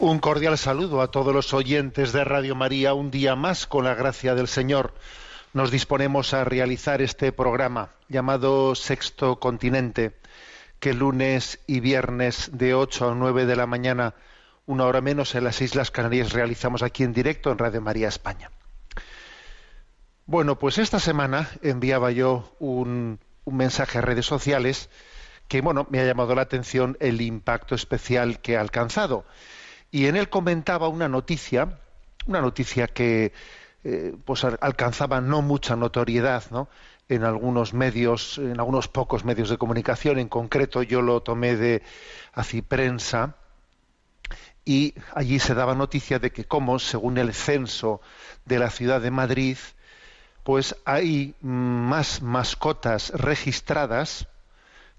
Un cordial saludo a todos los oyentes de Radio María. Un día más, con la gracia del Señor, nos disponemos a realizar este programa llamado Sexto Continente, que lunes y viernes de 8 a 9 de la mañana, una hora menos en las Islas Canarias, realizamos aquí en directo en Radio María España. Bueno, pues esta semana enviaba yo un, mensaje a redes sociales que, bueno, me ha llamado la atención el impacto especial que ha alcanzado y en él comentaba una noticia, una noticia que eh, pues al- alcanzaba no mucha notoriedad, ¿no? En algunos medios, en algunos pocos medios de comunicación, en concreto yo lo tomé de Aciprensa y allí se daba noticia de que como según el censo de la ciudad de Madrid, pues hay más mascotas registradas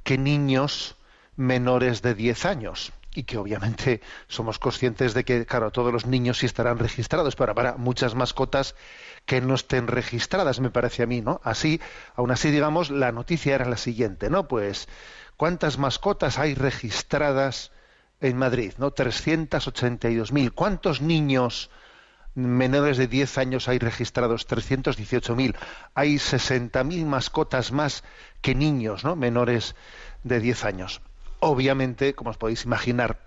que niños menores de 10 años. Y que obviamente somos conscientes de que, claro, todos los niños sí estarán registrados, pero habrá muchas mascotas que no estén registradas, me parece a mí, ¿no? Así, aún así, digamos, la noticia era la siguiente, ¿no? Pues, ¿cuántas mascotas hay registradas en Madrid? ¿No? 382.000. ¿Cuántos niños menores de 10 años hay registrados? 318.000. Hay 60.000 mascotas más que niños, ¿no? Menores de 10 años. Obviamente, como os podéis imaginar,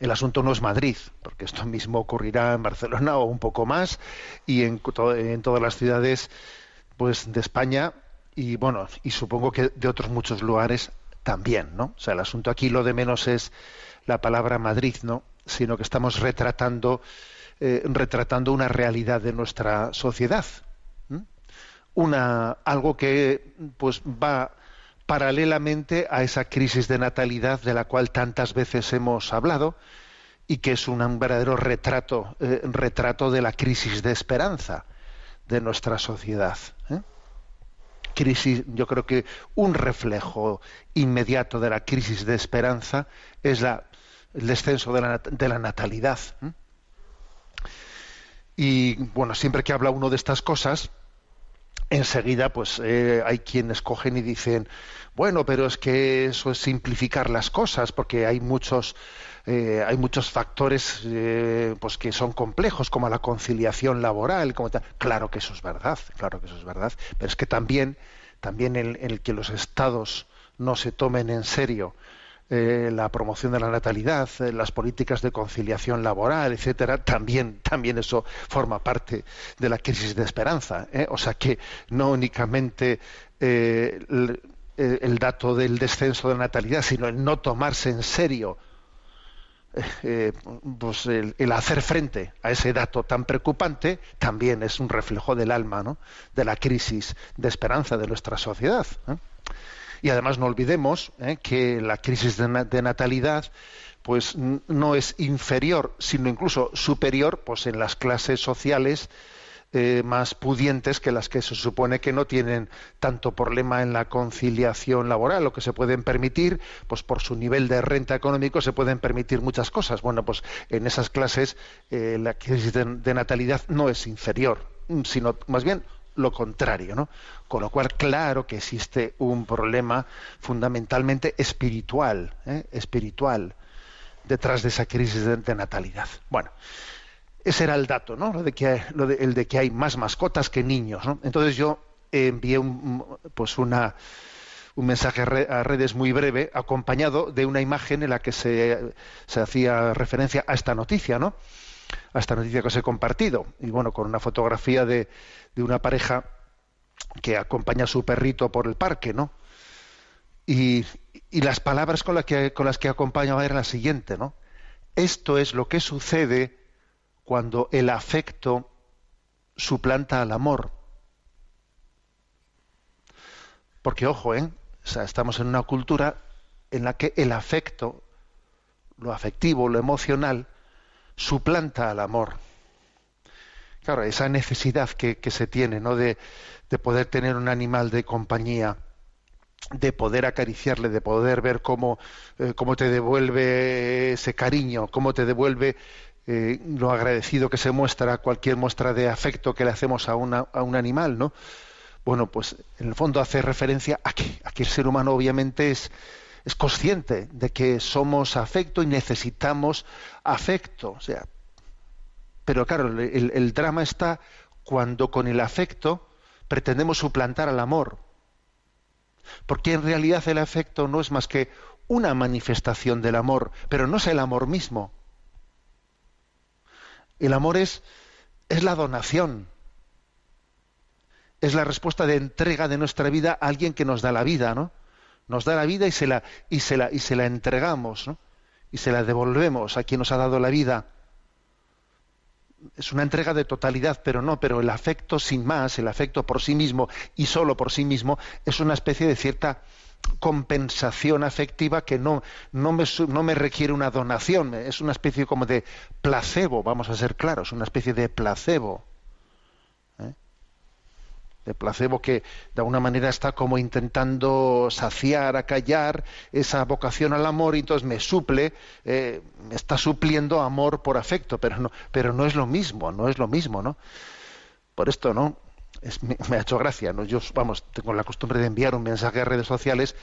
el asunto no es Madrid, porque esto mismo ocurrirá en Barcelona o un poco más y en, to- en todas las ciudades pues de España y bueno, y supongo que de otros muchos lugares también, ¿no? O sea, el asunto aquí lo de menos es la palabra Madrid, ¿no? Sino que estamos retratando eh, retratando una realidad de nuestra sociedad, una algo que pues va paralelamente a esa crisis de natalidad de la cual tantas veces hemos hablado y que es un verdadero retrato eh, retrato de la crisis de esperanza de nuestra sociedad. ¿eh? Crisis, yo creo que un reflejo inmediato de la crisis de esperanza es la, el descenso de la, de la natalidad. ¿eh? Y bueno, siempre que habla uno de estas cosas, enseguida pues eh, hay quienes cogen y dicen bueno pero es que eso es simplificar las cosas porque hay muchos eh, hay muchos factores eh, pues que son complejos como la conciliación laboral como tal. claro que eso es verdad claro que eso es verdad pero es que también también el, el que los estados no se tomen en serio eh, la promoción de la natalidad, eh, las políticas de conciliación laboral, etcétera, también, también eso forma parte de la crisis de esperanza. ¿eh? O sea que no únicamente el, dato del descenso de la natalidad, sino el no tomarse en serio pues el, hacer frente a ese dato tan preocupante también es un reflejo del alma, ¿no? de la crisis de esperanza de nuestra sociedad. Y además no olvidemos ¿eh? que la crisis de, na- de natalidad pues no es inferior, sino incluso superior pues en las clases sociales eh, más pudientes que las que se supone que no tienen tanto problema en la conciliación laboral o que se pueden permitir, pues por su nivel de renta económico se pueden permitir muchas cosas. Bueno, pues en esas clases eh, la crisis de, natalidad no es inferior, sino más bien lo contrario, ¿no? Con lo cual, claro que existe un problema fundamentalmente espiritual, ¿eh? espiritual, detrás de esa crisis de, natalidad. Bueno, ese era el dato, ¿no? De que lo de, el de que hay más mascotas que niños, ¿no? Entonces yo envié un, pues una un mensaje a redes muy breve, acompañado de una imagen en la que se, se hacía referencia a esta noticia, ¿no? A esta noticia que os he compartido. Y bueno, con una fotografía de, de una pareja que acompaña a su perrito por el parque, ¿no? Y, y las palabras con, la que, con las que acompañaba era la siguiente, ¿no? Esto es lo que sucede cuando el afecto suplanta al amor. Porque, ojo, ¿eh? O sea, estamos en una cultura en la que el afecto, lo afectivo, lo emocional, suplanta al amor. Claro, esa necesidad que, se tiene, ¿no? De, de poder tener un animal de compañía, de poder acariciarle, de poder ver cómo, eh, cómo te devuelve ese cariño, cómo te devuelve eh, lo agradecido que se muestra cualquier muestra de afecto que le hacemos a, una, a un animal, ¿no? Bueno, pues en el fondo hace referencia a que, a que el ser humano obviamente es, es consciente de que somos afecto y necesitamos afecto. O sea, pero claro, el, drama está cuando con el afecto pretendemos suplantar al amor. Porque en realidad el afecto no es más que una manifestación del amor, pero no es el amor mismo. El amor es, es la donación, es la respuesta de entrega de nuestra vida a alguien que nos da la vida, ¿no? Nos da la vida y se la, y se la, y se la entregamos, ¿no? Y se la devolvemos a quien nos ha dado la vida. Es una entrega de totalidad, pero no, pero el afecto sin más, el afecto por sí mismo y solo por sí mismo, es una especie de cierta compensación afectiva que no, no, me, no me requiere una donación, es una especie como de placebo, vamos a ser claros, una especie de placebo de placebo que de alguna manera está como intentando saciar, acallar esa vocación al amor y entonces me suple, eh, me está supliendo amor por afecto, pero no, pero no es lo mismo, no es lo mismo, ¿no? Por esto, ¿no? Es, me, me, ha hecho gracia, ¿no? Yo, vamos, tengo la costumbre de enviar un mensaje a redes sociales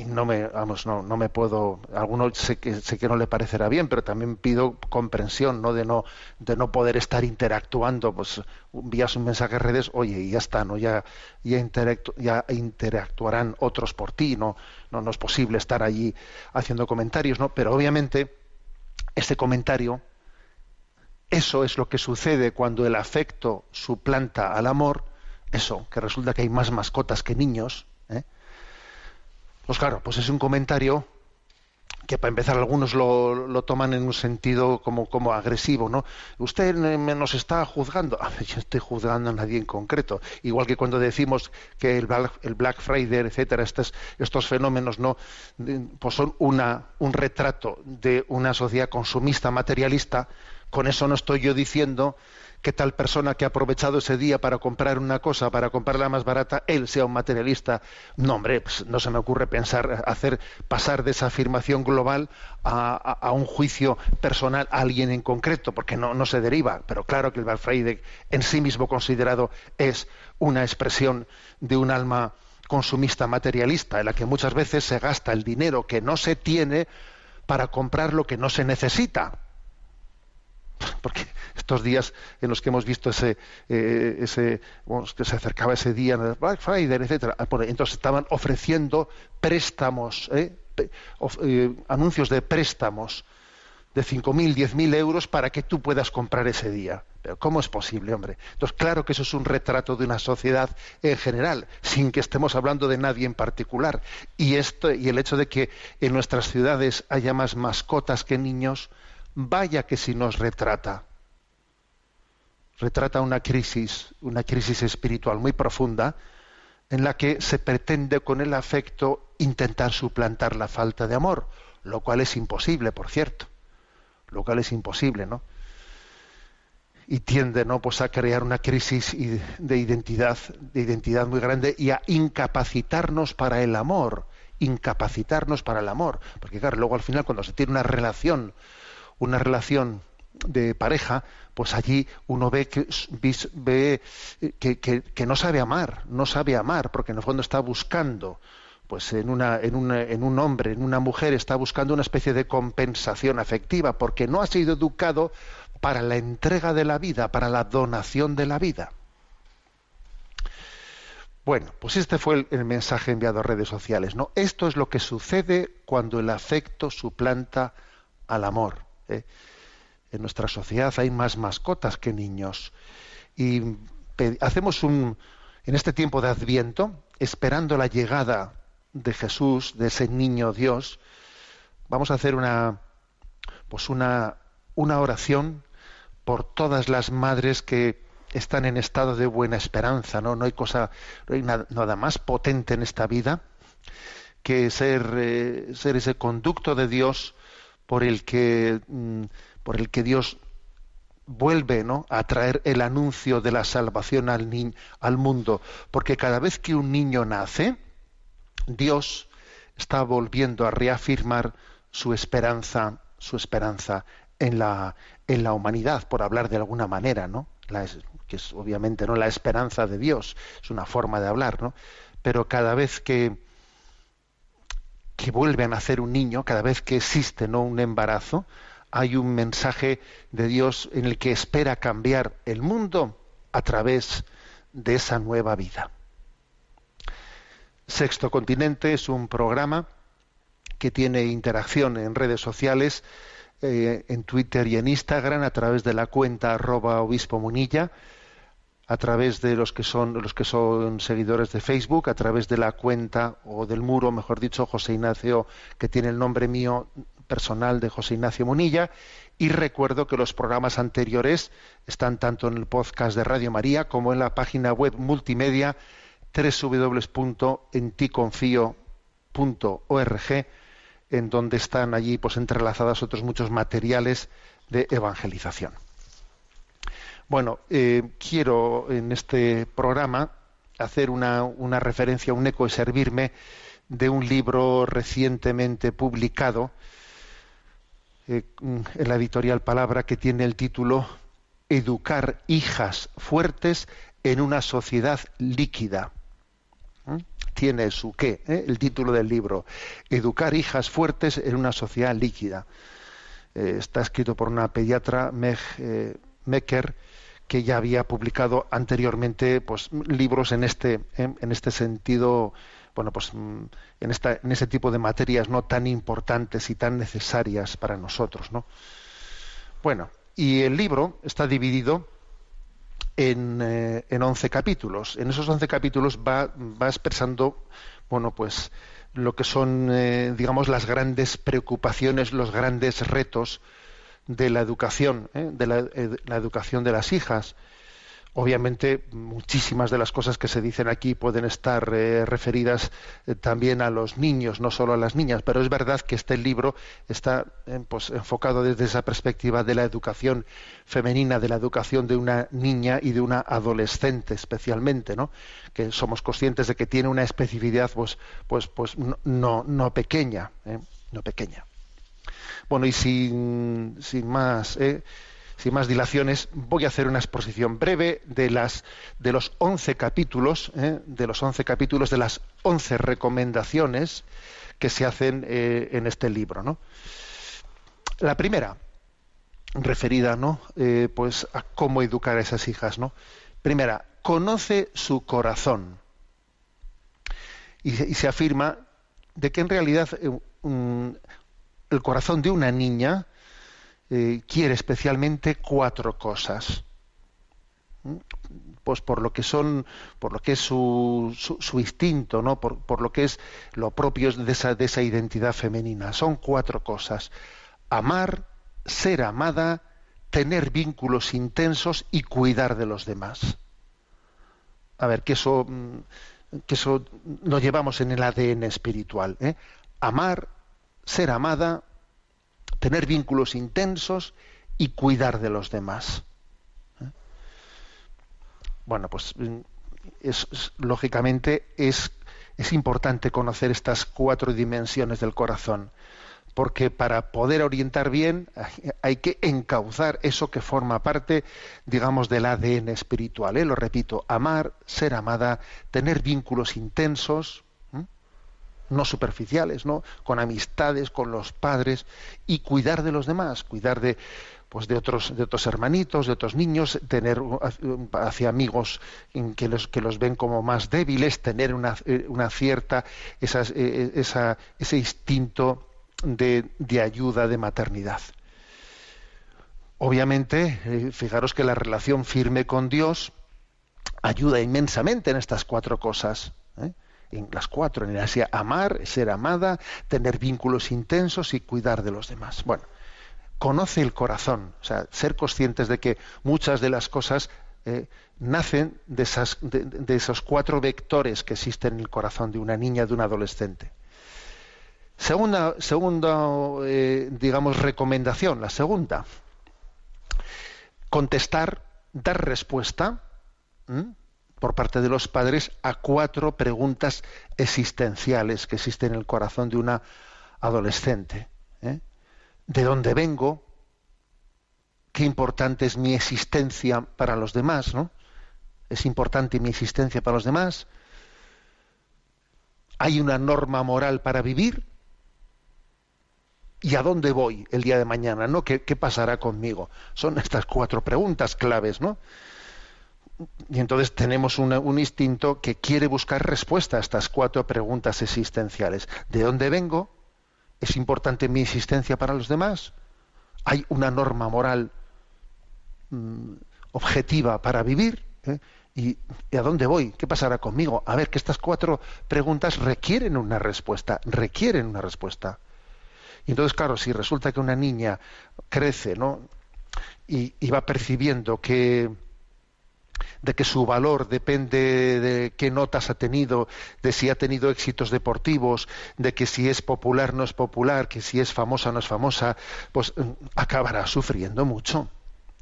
y no me vamos no, no me puedo alguno sé que sé que no le parecerá bien pero también pido comprensión no de no de no poder estar interactuando pues envías un mensaje a redes oye y ya está no ya ya, ya interactuarán otros por ti no no no es posible estar allí haciendo comentarios no pero obviamente ese comentario eso es lo que sucede cuando el afecto suplanta al amor eso que resulta que hay más mascotas que niños. Pues claro, pues es un comentario que para empezar algunos lo, toman en un sentido como, como, agresivo, ¿no? Usted nos está juzgando. A yo estoy juzgando a nadie en concreto. Igual que cuando decimos que el Black, el Black Friday, etcétera, estos, estos fenómenos no, pues son una, un retrato de una sociedad consumista materialista. Con eso no estoy yo diciendo que tal persona que ha aprovechado ese día para comprar una cosa, para comprarla más barata, él sea un materialista. No, hombre, pues no se me ocurre pensar, hacer pasar de esa afirmación global a, un juicio personal a alguien en concreto, porque no, se deriva. Pero claro que el Friday en sí mismo considerado es una expresión de un alma consumista materialista, en la que muchas veces se gasta el dinero que no se tiene para comprar lo que no se necesita. Porque estos días en los que hemos visto ese, eh, ese que se acercaba ese día, Black Friday, etcétera, entonces estaban ofreciendo préstamos, ¿eh? Of, eh, anuncios de préstamos de 5.000, 10.000 euros para que tú puedas comprar ese día. Pero ¿cómo es posible, hombre? Entonces, claro que eso es un retrato de una sociedad en general, sin que estemos hablando de nadie en particular. Y, esto, y el hecho de que en nuestras ciudades haya más mascotas que niños, vaya que si nos retrata retrata una crisis, una crisis espiritual muy profunda, en la que se pretende con el afecto intentar suplantar la falta de amor, lo cual es imposible, por cierto, lo cual es imposible, ¿no? Y tiende, ¿no? Pues a crear una crisis de identidad, de identidad muy grande y a incapacitarnos para el amor, incapacitarnos para el amor, porque claro, luego al final cuando se tiene una relación, una relación de pareja, pues allí uno ve que, ve que, que, que, no sabe amar, no sabe amar, porque en el fondo está buscando, pues en, una, en, una, en un hombre, en una mujer, está buscando una especie de compensación afectiva, porque no ha sido educado para la entrega de la vida, para la donación de la vida. Bueno, pues este fue el, el, mensaje enviado a redes sociales. ¿no? Esto es lo que sucede cuando el afecto suplanta al amor. ¿Eh? en nuestra sociedad hay más mascotas que niños. Y hacemos un, en este tiempo de Adviento, esperando la llegada de Jesús, de ese niño Dios, vamos a hacer una, pues una, una oración por todas las madres que están en estado de buena esperanza, ¿no? No hay cosa, no hay nada, nada más potente en esta vida que ser, eh, ser ese conducto de Dios por el que, mm, por el que Dios vuelve ¿no? a traer el anuncio de la salvación al, ni al mundo, porque cada vez que un niño nace, Dios está volviendo a reafirmar su esperanza, su esperanza en la, en la humanidad, por hablar de alguna manera, ¿no? La, que es obviamente no la esperanza de Dios, es una forma de hablar, ¿no? Pero cada vez que, que vuelve a nacer un niño, cada vez que existe ¿no? un embarazo, hay un mensaje de Dios en el que espera cambiar el mundo a través de esa nueva vida. Sexto Continente es un programa que tiene interacción en redes sociales, eh, en Twitter y en Instagram, a través de la cuenta arroba obispo munilla, a través de los que son los que son seguidores de Facebook, a través de la cuenta o del muro, mejor dicho, José Ignacio, que tiene el nombre mío personal de José Ignacio Munilla. Y recuerdo que los programas anteriores están tanto en el podcast de Radio María como en la página web multimedia www.enticonfio.org, en donde están allí pues entrelazados otros muchos materiales de evangelización. Bueno, eh, quiero en este programa hacer una, una referencia, un eco y servirme de un libro recientemente publicado eh, en la editorial Palabra que tiene el título Educar hijas fuertes en una sociedad líquida. ¿Mm? Tiene su qué, ¿eh? el título del libro. Educar hijas fuertes en una sociedad líquida. está escrito por una pediatra, Meg Mecker, que ya había publicado anteriormente pues libros en este en, este sentido bueno pues mm, en esta en ese tipo de materias no tan importantes y tan necesarias para nosotros no bueno y el libro está dividido en, eh, en 11 capítulos. En esos 11 capítulos va va expresando bueno pues lo que son eh, digamos las grandes preocupaciones los grandes retos de la educación, ¿eh? de eh, la, educación de las hijas. Obviamente, muchísimas de las cosas que se dicen aquí pueden estar eh, referidas también a los niños, no solo a las niñas, pero es verdad que este libro está pues, enfocado desde esa perspectiva de la educación femenina, de la educación de una niña y de una adolescente especialmente, ¿no? que somos conscientes de que tiene una especificidad pues, pues, pues no, no pequeña, no pequeña. Bueno, y sin, más, ¿eh? sin más dilaciones, voy a hacer una exposición breve de las de los 11 capítulos, ¿eh? de los 11 capítulos de las 11 recomendaciones que se hacen eh, en este libro, ¿no? La primera, referida, ¿no? pues a cómo educar a esas hijas, ¿no? Primera, conoce su corazón. Y, se afirma de que en realidad el corazón de una niña eh, quiere especialmente cuatro cosas. ¿Mm? Pues por lo que son, por lo que es su, su, instinto, ¿no? Por, lo que es lo propio de esa, de esa identidad femenina. Son cuatro cosas. Amar, ser amada, tener vínculos intensos y cuidar de los demás. A ver, que eso, mm, que eso lo llevamos en el ADN espiritual. ¿eh? Amar, ser amada, tener vínculos intensos y cuidar de los demás. ¿Eh? Bueno, pues mm, lógicamente es, es importante conocer estas cuatro dimensiones del corazón, porque para poder orientar bien hay que encauzar eso que forma parte, digamos, del ADN espiritual. ¿eh? Lo repito, amar, ser amada, tener vínculos intensos, no superficiales, ¿no? Con amistades, con los padres y cuidar de los demás, cuidar de pues de otros de otros hermanitos, de otros niños, tener hacia amigos que los que los ven como más débiles, tener una, eh, una cierta eh, ese instinto de, de ayuda, de maternidad. Obviamente, eh, fijaros que la relación firme con Dios ayuda inmensamente en estas cuatro cosas en las cuatro, en el Asia, amar, ser amada, tener vínculos intensos y cuidar de los demás. Bueno, conoce el corazón, o sea, ser conscientes de que muchas de las cosas eh, nacen de, esas, de, esos cuatro vectores que existen en el corazón de una niña, de un adolescente. Segunda, segunda eh, digamos, recomendación, la segunda, contestar, dar respuesta por parte de los padres a cuatro preguntas existenciales que existen en el corazón de una adolescente. ¿eh? ¿De dónde vengo? ¿Qué importante es mi existencia para los demás? ¿no? ¿Es importante mi existencia para los demás? ¿Hay una norma moral para vivir? ¿Y a dónde voy el día de mañana? ¿no? ¿Qué, ¿Qué, pasará conmigo? Son estas cuatro preguntas claves, ¿no? Y entonces tenemos un instinto que quiere buscar respuesta a estas cuatro preguntas existenciales. ¿De dónde vengo? ¿Es importante mi existencia para los demás? ¿Hay una norma moral mm, objetiva para vivir? ¿Eh? ¿Y, ¿Y a dónde voy? ¿Qué pasará conmigo? A ver, que estas cuatro preguntas requieren una respuesta, requieren una respuesta. Y entonces, claro, si resulta que una niña crece, ¿no? Y va percibiendo que, de que su valor depende de qué notas ha tenido, de si ha tenido éxitos deportivos, de que si es popular no es popular, que si es famosa no es famosa, pues mm, acabará sufriendo mucho.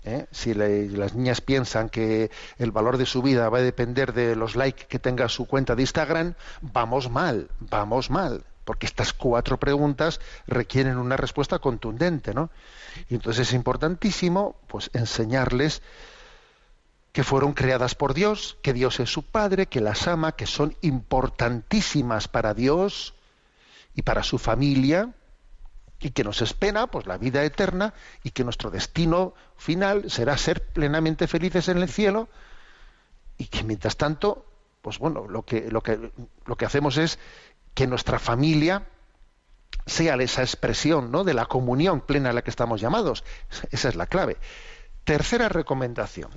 ¿eh? Si las niñas piensan que el valor de su vida va a depender de los likes que tenga su cuenta de Instagram, vamos mal, vamos mal, porque estas cuatro preguntas requieren una respuesta contundente, ¿no? Y entonces es importantísimo, pues, enseñarles que fueron creadas por Dios, que Dios es su Padre, que las ama, que son importantísimas para Dios y para su familia, y que nos espera pues la vida eterna y que nuestro destino final será ser plenamente felices en el cielo y que mientras tanto pues bueno lo que lo que lo que hacemos es que nuestra familia sea esa expresión ¿no? de la comunión plena a la que estamos llamados. Esa es la clave. Tercera recomendación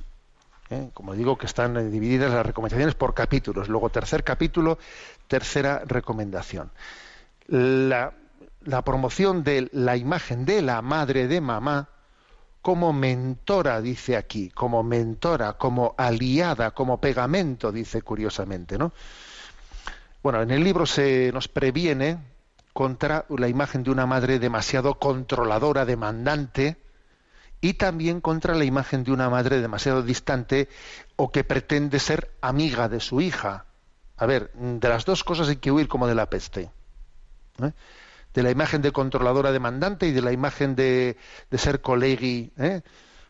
¿eh? Como digo, que están eh, divididas las recomendaciones por capítulos. Luego, tercer capítulo, tercera recomendación. La, promoción de la imagen de la madre de mamá como mentora, dice aquí, como mentora, como aliada, como pegamento, dice curiosamente, ¿no? Bueno, en el libro se nos previene contra la imagen de una madre demasiado controladora, demandante, y también contra la imagen de una madre demasiado distante o que pretende ser amiga de su hija. A ver, de las dos cosas hay que huir como de la peste. ¿eh? De la imagen de controladora demandante y de la imagen de, ser colegui, ¿eh?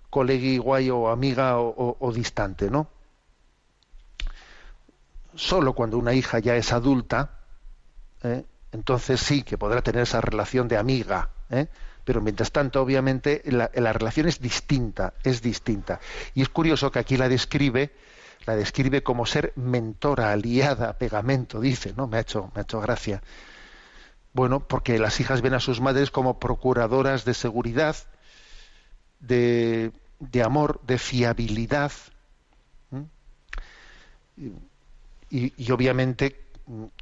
guay o amiga o, distante, ¿no? Solo cuando una hija ya es adulta, ¿eh? entonces sí que podrá tener esa relación de amiga, ¿eh? Pero mientras tanto, obviamente, la, relación es distinta, es distinta. Y es curioso que aquí la describe, la describe como ser mentora, aliada, pegamento, dice, ¿no? Me ha hecho, me ha hecho gracia. Bueno, porque las hijas ven a sus madres como procuradoras de seguridad, de, amor, de fiabilidad. Y, obviamente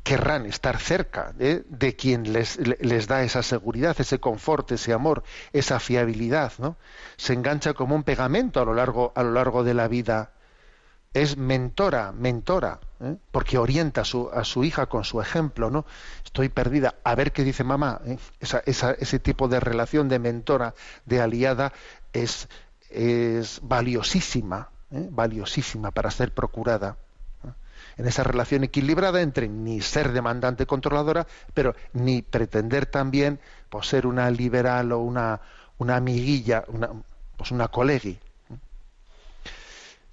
querrán estar cerca ¿eh? de quien les, les, da esa seguridad, ese confort, ese amor, esa fiabilidad, ¿no? Se engancha como un pegamento a lo largo, a lo largo de la vida. Es mentora, mentora, ¿eh? porque orienta a su, a su, hija con su ejemplo, ¿no? Estoy perdida, a ver qué dice mamá. ¿eh? Ese tipo de relación de mentora, de aliada, es, es valiosísima, valiosísima para ser procurada en esa relación equilibrada entre ni ser demandante controladora, pero ni pretender también pues, ser una liberal o una, una amiguilla, una, pues una colegui.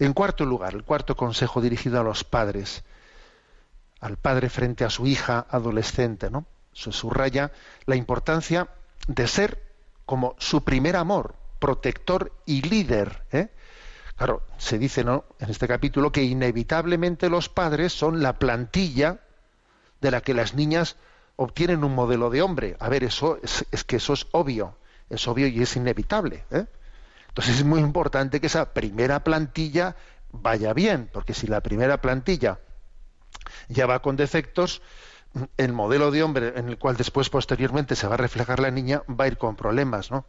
En cuarto lugar, el cuarto consejo dirigido a los padres, al padre frente a su hija adolescente, ¿no? Se subraya la importancia de ser como su primer amor, protector y líder, ¿eh? Claro, se dice ¿no? en este capítulo que inevitablemente los padres son la plantilla de la que las niñas obtienen un modelo de hombre. A ver, eso es, que eso es obvio, es obvio y es inevitable. ¿eh? Entonces es muy importante que esa primera plantilla vaya bien, porque si la primera plantilla ya va con defectos, el modelo de hombre en el cual después posteriormente se va a reflejar la niña va a ir con problemas, ¿no?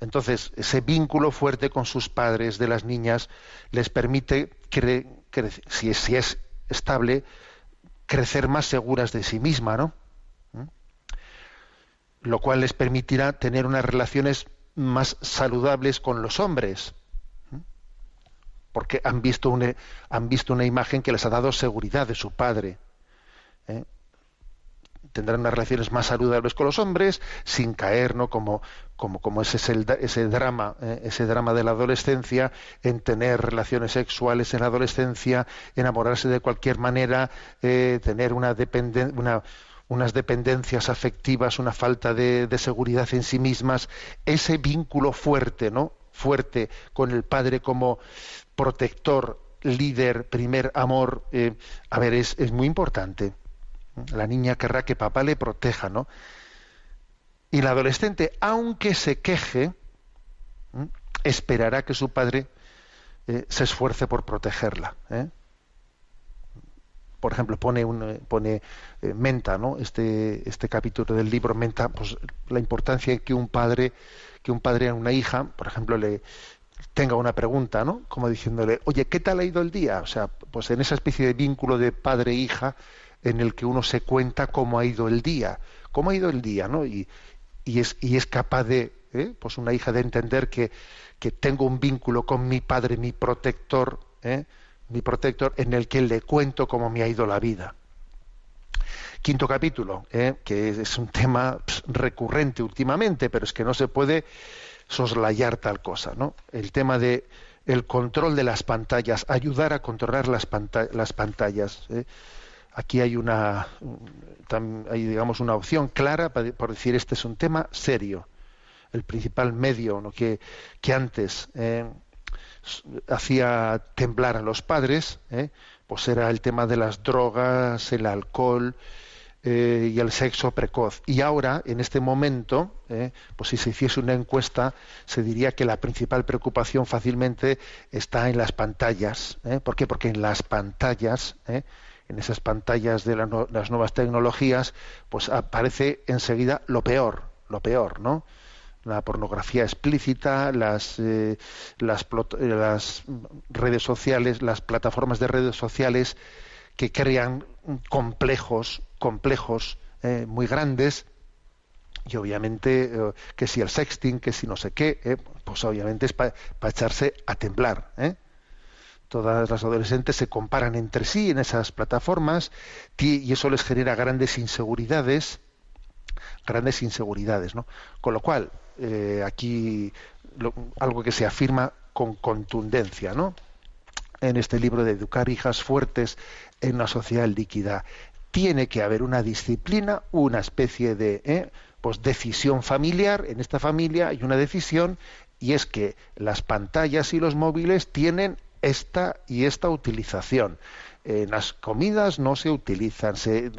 Entonces, ese vínculo fuerte con sus padres de las niñas les permite, si, es, estable, crecer más seguras de sí misma, ¿no? ¿Mm? Lo cual les permitirá tener unas relaciones más saludables con los hombres, ¿Mm? porque han visto, una, han visto una imagen que les ha dado seguridad de su padre. ¿eh? Tendrán unas relaciones más saludables con los hombres sin caer no como como como ese es el, ese drama ¿eh? ese drama de la adolescencia en tener relaciones sexuales en la adolescencia enamorarse de cualquier manera eh, tener una, una unas dependencias afectivas una falta de, de seguridad en sí mismas ese vínculo fuerte no fuerte con el padre como protector líder primer amor eh, a ver es, es muy importante la niña querrá que papá le proteja, ¿no? Y la adolescente, aunque se queje, esperará que su padre eh, se esfuerce por protegerla. ¿eh? Por ejemplo, pone, un, pone eh, Menta, ¿no? Este, este capítulo del libro Menta, pues la importancia que un padre, que un padre a una hija, por ejemplo, le tenga una pregunta, ¿no? Como diciéndole, oye, ¿qué tal ha ido el día? O sea, pues en esa especie de vínculo de padre-hija, en el que uno se cuenta cómo ha ido el día, cómo ha ido el día, ¿no? Y, y, es, y es capaz de, ¿eh? pues una hija de entender que, que, tengo un vínculo con mi padre, mi protector, ¿eh? mi protector, en el que le cuento cómo me ha ido la vida. Quinto capítulo, ¿eh? que es un tema recurrente últimamente, pero es que no se puede soslayar tal cosa, ¿no? El tema de el control de las pantallas, ayudar a controlar las, las pantallas. ¿eh? Aquí hay una hay, digamos una opción clara por decir este es un tema serio el principal medio ¿no? que, que antes eh, hacía temblar a los padres eh, pues era el tema de las drogas el alcohol eh, y el sexo precoz y ahora en este momento pues si se hiciese una encuesta se diría que la principal preocupación fácilmente está en las pantallas ¿por qué? porque en las pantallas en esas pantallas de las nuevas tecnologías, pues aparece enseguida lo peor, lo peor, ¿no? La pornografía explícita, las, eh, las, las redes sociales, las plataformas de redes sociales que crean complejos, complejos eh, muy grandes, y obviamente eh, que si el sexting, que si no sé qué, pues obviamente es para echarse a temblar. ¿eh? Todas las adolescentes se comparan entre sí en esas plataformas y eso les genera grandes inseguridades, grandes inseguridades, ¿no? Con lo cual, eh, aquí algo que se afirma con contundencia, ¿no? En este libro de Educar hijas fuertes en una sociedad líquida, tiene que haber una disciplina, una especie de ¿eh? pues decisión familiar. En esta familia hay una decisión y es que las pantallas y los móviles tienen esta y esta utilización. En las comidas no se utilizan, se,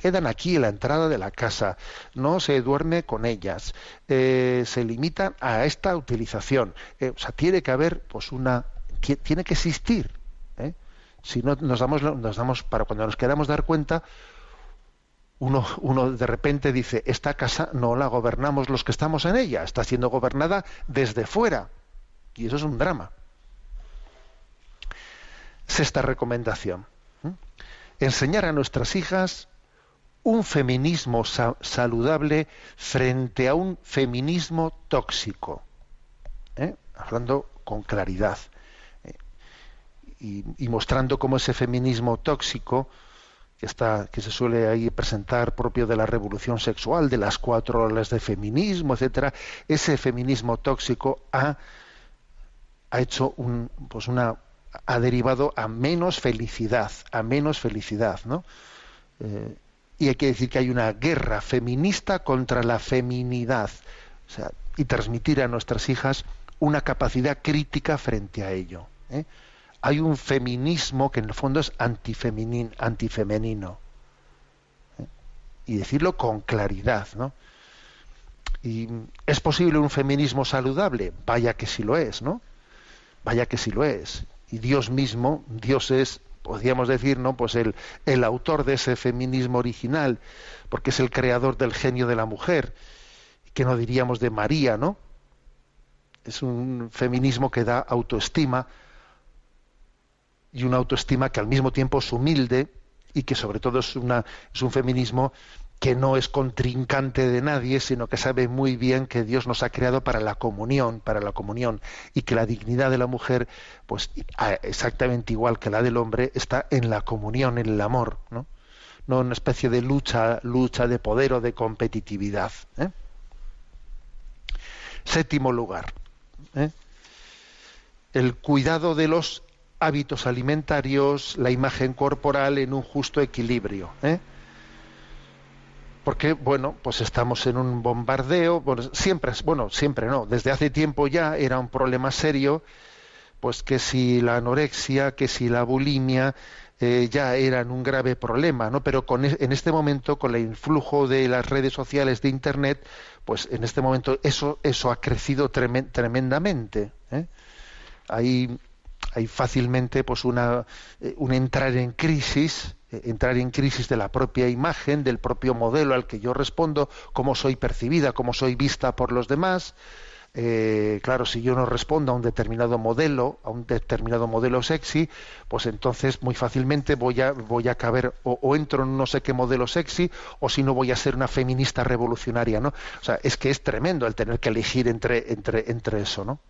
quedan aquí en la entrada de la casa, no se duerme con ellas, eh, se limitan a esta utilización. Eh, o sea, tiene que haber, pues, una, tiene que existir. ¿eh? Si no nos damos, nos damos, para cuando nos queramos dar cuenta, uno, uno de repente dice, esta casa no la gobernamos los que estamos en ella, está siendo gobernada desde fuera. Y eso es un drama. Sexta recomendación. Enseñar a nuestras hijas un feminismo saludable frente a un feminismo tóxico. ¿eh? Hablando con claridad. ¿eh? Y, mostrando cómo ese feminismo tóxico que está que se suele ahí presentar propio de la revolución sexual de las cuatro olas de feminismo etcétera ese feminismo tóxico ha, ha hecho un, pues una, ha derivado a menos felicidad, a menos felicidad, ¿no? Eh, y hay que decir que hay una guerra feminista contra la feminidad, o sea, y transmitir a nuestras hijas una capacidad crítica frente a ello. ¿eh? Hay un feminismo que en el fondo es antifemenino. ¿eh? Y decirlo con claridad, ¿no? Y es posible un feminismo saludable, vaya que sí lo es, ¿no? Vaya que sí lo es y Dios mismo, Dios es podríamos decir, ¿no? Pues el, el autor de ese feminismo original, porque es el creador del genio de la mujer, que no diríamos de María, ¿no? Es un feminismo que da autoestima y una autoestima que al mismo tiempo es humilde y que sobre todo es, una, es un feminismo que no es contrincante de nadie, sino que sabe muy bien que Dios nos ha creado para la comunión, para la comunión, y que la dignidad de la mujer, pues exactamente igual que la del hombre, está en la comunión, en el amor, ¿no? No una especie de lucha, lucha de poder o de competitividad. ¿eh? Séptimo lugar, ¿eh? el cuidado de los hábitos alimentarios, la imagen corporal en un justo equilibrio. ¿eh? Porque, bueno, pues estamos en un bombardeo, bueno, siempre, bueno, siempre no, desde hace tiempo ya era un problema serio, pues que si la anorexia, que si la bulimia, eh, ya eran un grave problema, ¿no? Pero con, en este momento, con el influjo de las redes sociales de Internet, pues en este momento eso, eso ha crecido tremendamente. ¿eh? Hay, hay fácilmente pues una, eh, un entrar en crisis, entrar en crisis de la propia imagen, del propio modelo al que yo respondo, cómo soy percibida, cómo soy vista por los demás. Eh, claro, si yo no respondo a un determinado modelo, a un determinado modelo sexy, pues entonces muy fácilmente voy a, voy a caber o, entro en no sé qué modelo sexy, o si no voy a ser una feminista revolucionaria, ¿no? O sea, es que es tremendo el tener que elegir entre, entre, entre eso, ¿no?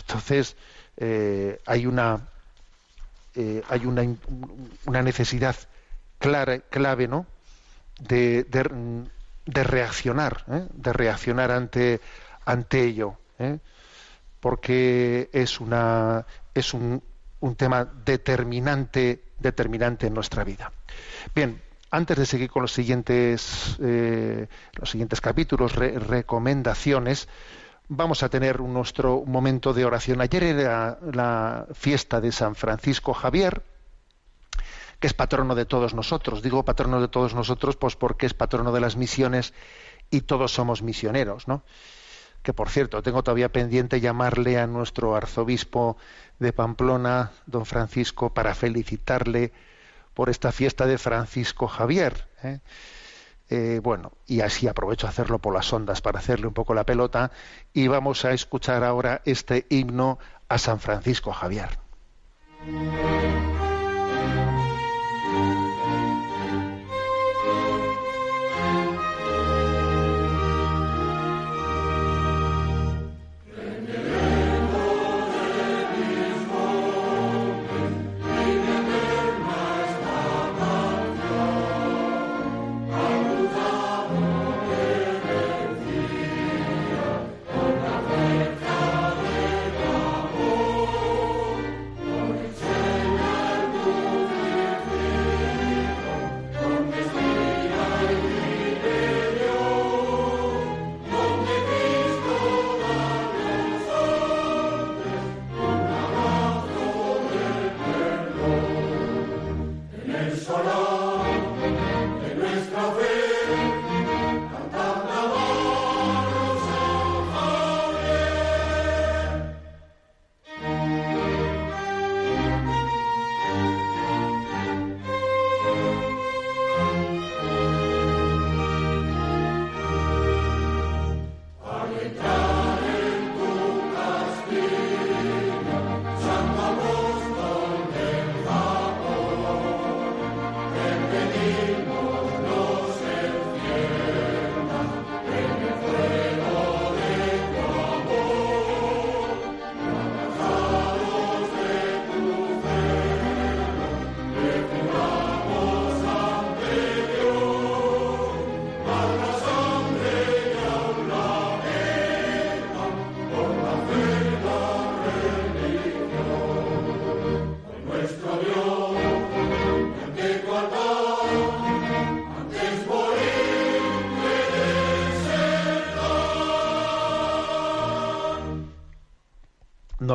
Entonces, eh, hay una eh, hay una, una necesidad clara, clave, ¿no? De, de, reaccionar, ¿eh? de reaccionar ante, ante ello, porque es una es un, un, tema determinante determinante en nuestra vida. Bien, antes de seguir con los siguientes los siguientes capítulos, recomendaciones, vamos a tener nuestro momento de oración. Ayer era la fiesta de San Francisco Javier, que es patrono de todos nosotros. Digo patrono de todos nosotros, pues porque es patrono de las misiones y todos somos misioneros, ¿no? Que por cierto, tengo todavía pendiente llamarle a nuestro arzobispo de Pamplona, don Francisco, para felicitarle por esta fiesta de Francisco Javier. ¿eh? Eh, bueno, y así aprovecho a hacerlo por las ondas para hacerle un poco la pelota y vamos a escuchar ahora este himno a San Francisco Javier.